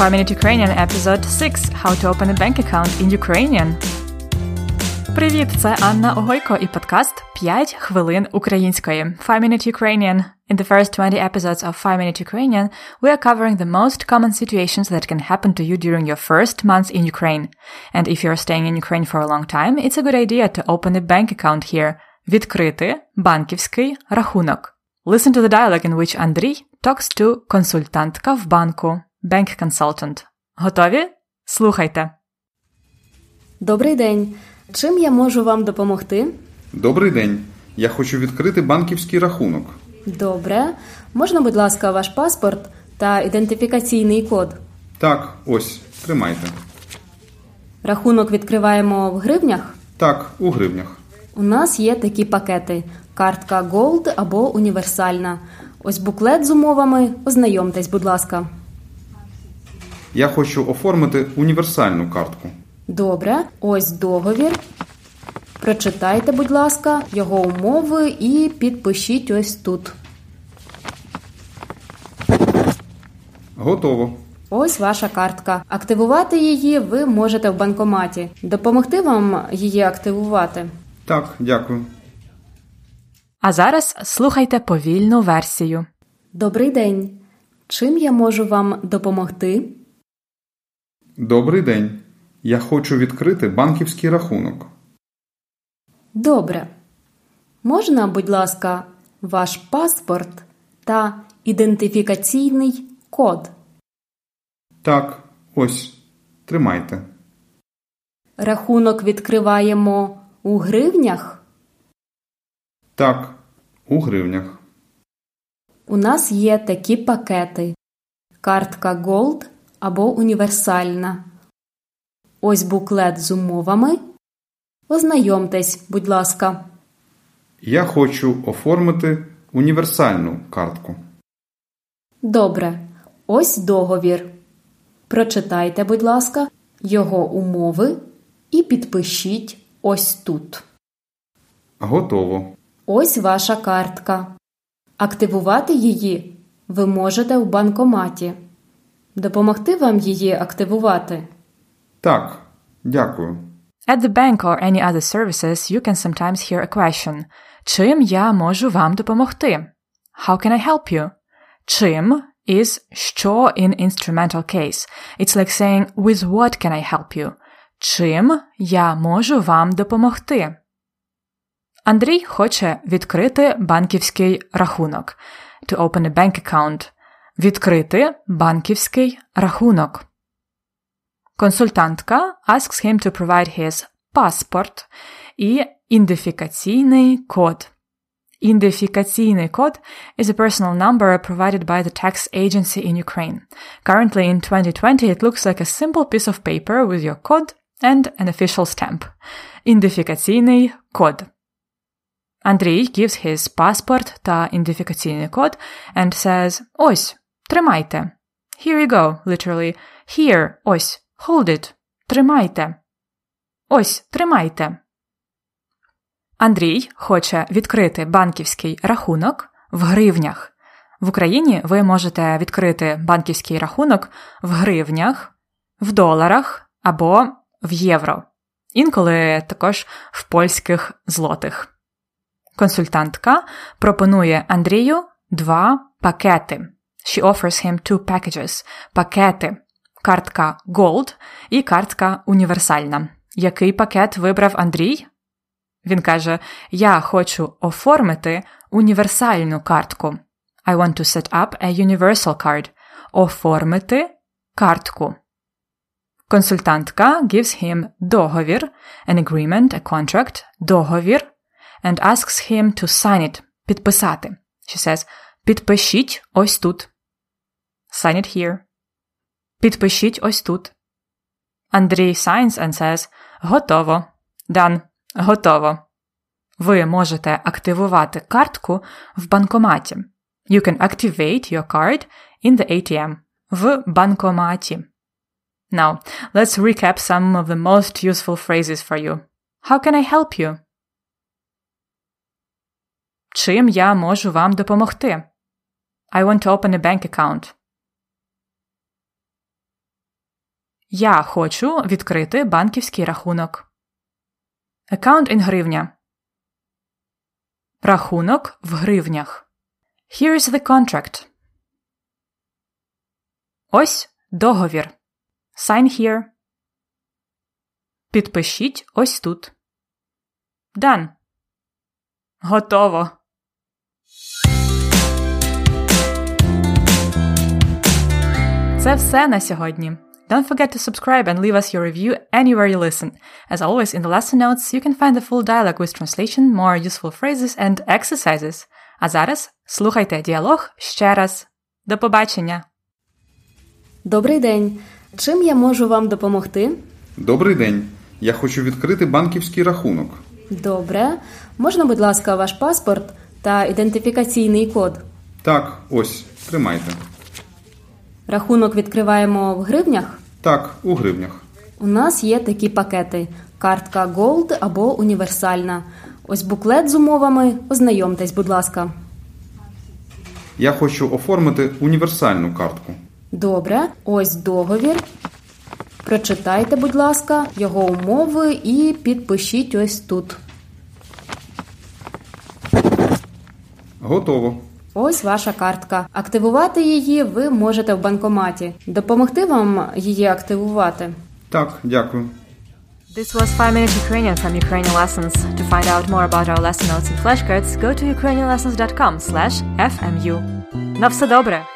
5 Minute Ukrainian Episode 6 How to open a bank account in Ukrainian. Привіт, це Анна Огойко і подкаст 5 хвилин української. 5 Minute Ukrainian. In the first 20 episodes of 5 Minute Ukrainian, we are covering the most common situations that can happen to you during your first months in Ukraine. And if you're staying in Ukraine for a long time, it's a good idea to open a bank account here. Відкрити банківський рахунок. Listen to the dialogue in which Андрій talks to консультантка в банку, Bank consultant. Готові? Слухайте. Добрий день. Чим я можу вам допомогти? Добрий день. Я хочу відкрити банківський рахунок. Добре. Можна, будь ласка, ваш паспорт та ідентифікаційний код. Так, ось, тримайте. Рахунок відкриваємо в гривнях. Так, у гривнях. У нас є такі пакети: картка Gold або універсальна. Ось буклет з умовами. Ознайомтесь, будь ласка. Я хочу оформити універсальну картку. Добре, ось договір. Прочитайте, будь ласка, його умови і підпишіть ось тут. Готово. Ось ваша картка. Активувати її ви можете в банкоматі. Допомогти вам її активувати. Так, дякую. А зараз слухайте повільну версію. Добрий день. Чим я можу вам допомогти? Добрий день. Я хочу відкрити банківський рахунок. Добре. Можна, будь ласка, ваш паспорт та ідентифікаційний код. Так, ось, тримайте. Рахунок відкриваємо у гривнях. Так, у гривнях. У нас є такі пакети: картка Gold або універсальна. Ось буклет з умовами. Ознайомтесь, будь ласка. Я хочу оформити універсальну картку. Добре. Ось договір. Прочитайте, будь ласка, його умови і підпишіть ось тут. Готово. Ось ваша картка. Активувати її ви можете в банкоматі. Допомогти вам її активувати? Так, дякую. At the bank or any other services, you can sometimes hear a question. Чим я можу вам допомогти? How can I help you? Чим is що in instrumental case. It's like saying with what can I help you? Чим я можу вам допомогти? Андрій хоче відкрити банківський рахунок. To open a bank account. Відкрити банківський рахунок. Консультантка asks him to provide his passport і ідентифікаційний код. Identificaційний код is a personal number provided by the tax agency in Ukraine. Currently in 2020 it looks like a simple piece of paper with your code and an official stamp. Ідентифікаційний код. Андрій gives his passport та ідентифікаційний код and says Ось, тримайте. Here you go, literally. Here, ось. Hold it. Тримайте. Ось, тримайте. Андрій хоче відкрити банківський рахунок в гривнях. В Україні ви можете відкрити банківський рахунок в гривнях, в доларах або в євро. Інколи також в польських злотих. Консультантка пропонує Андрію два пакети. She offers him two packages. Пакети. Картка Gold і картка універсальна. Який пакет вибрав Андрій? Він каже: Я хочу оформити універсальну картку. I want to set up a universal card. Оформити картку. Консультантка gives him договір, an agreement, a contract, договір, and asks him to sign it, підписати. She says, підпишіть ось тут. Sign it here. Підпишіть ось тут. Андрій signs and says, готово. Done. Готово. Ви можете активувати картку в банкоматі. You can activate your card in the ATM. В банкоматі. Now, let's recap some of the most useful phrases for you. How can I help you? Чим я можу вам допомогти? I want to open a bank account. Я хочу відкрити банківський рахунок. Account in гривня. Рахунок в гривнях. Here's the contract. Ось договір. Sign here. Підпишіть ось тут. Done. Готово. Це все на сьогодні. Don't forget to subscribe and leave us your review anywhere you listen. As always, in the lesson notes, you can find the full dialogue with translation, more useful phrases and exercises. А зараз слухайте діалог ще раз. До побачення! Добрий день. Чим я можу вам допомогти? Добрий день. Я хочу відкрити банківський рахунок. Добре. Можна, будь ласка, ваш паспорт та ідентифікаційний код. Так, ось, тримайте. Рахунок відкриваємо в гривнях. Так, у гривнях. У нас є такі пакети: картка Gold або універсальна. Ось буклет з умовами. Ознайомтесь, будь ласка. Я хочу оформити універсальну картку. Добре, ось договір. Прочитайте, будь ласка, його умови і підпишіть ось тут. Готово. Ось ваша картка. Активувати її ви можете в банкоматі. Допомогти вам її активувати. Так, дякую. This was 5 Minute Ukrainian from Ukrainian Lessons. To find out more about our lesson notes and flashcards, go to ukrainianlessons.com slash fmu. На все добре!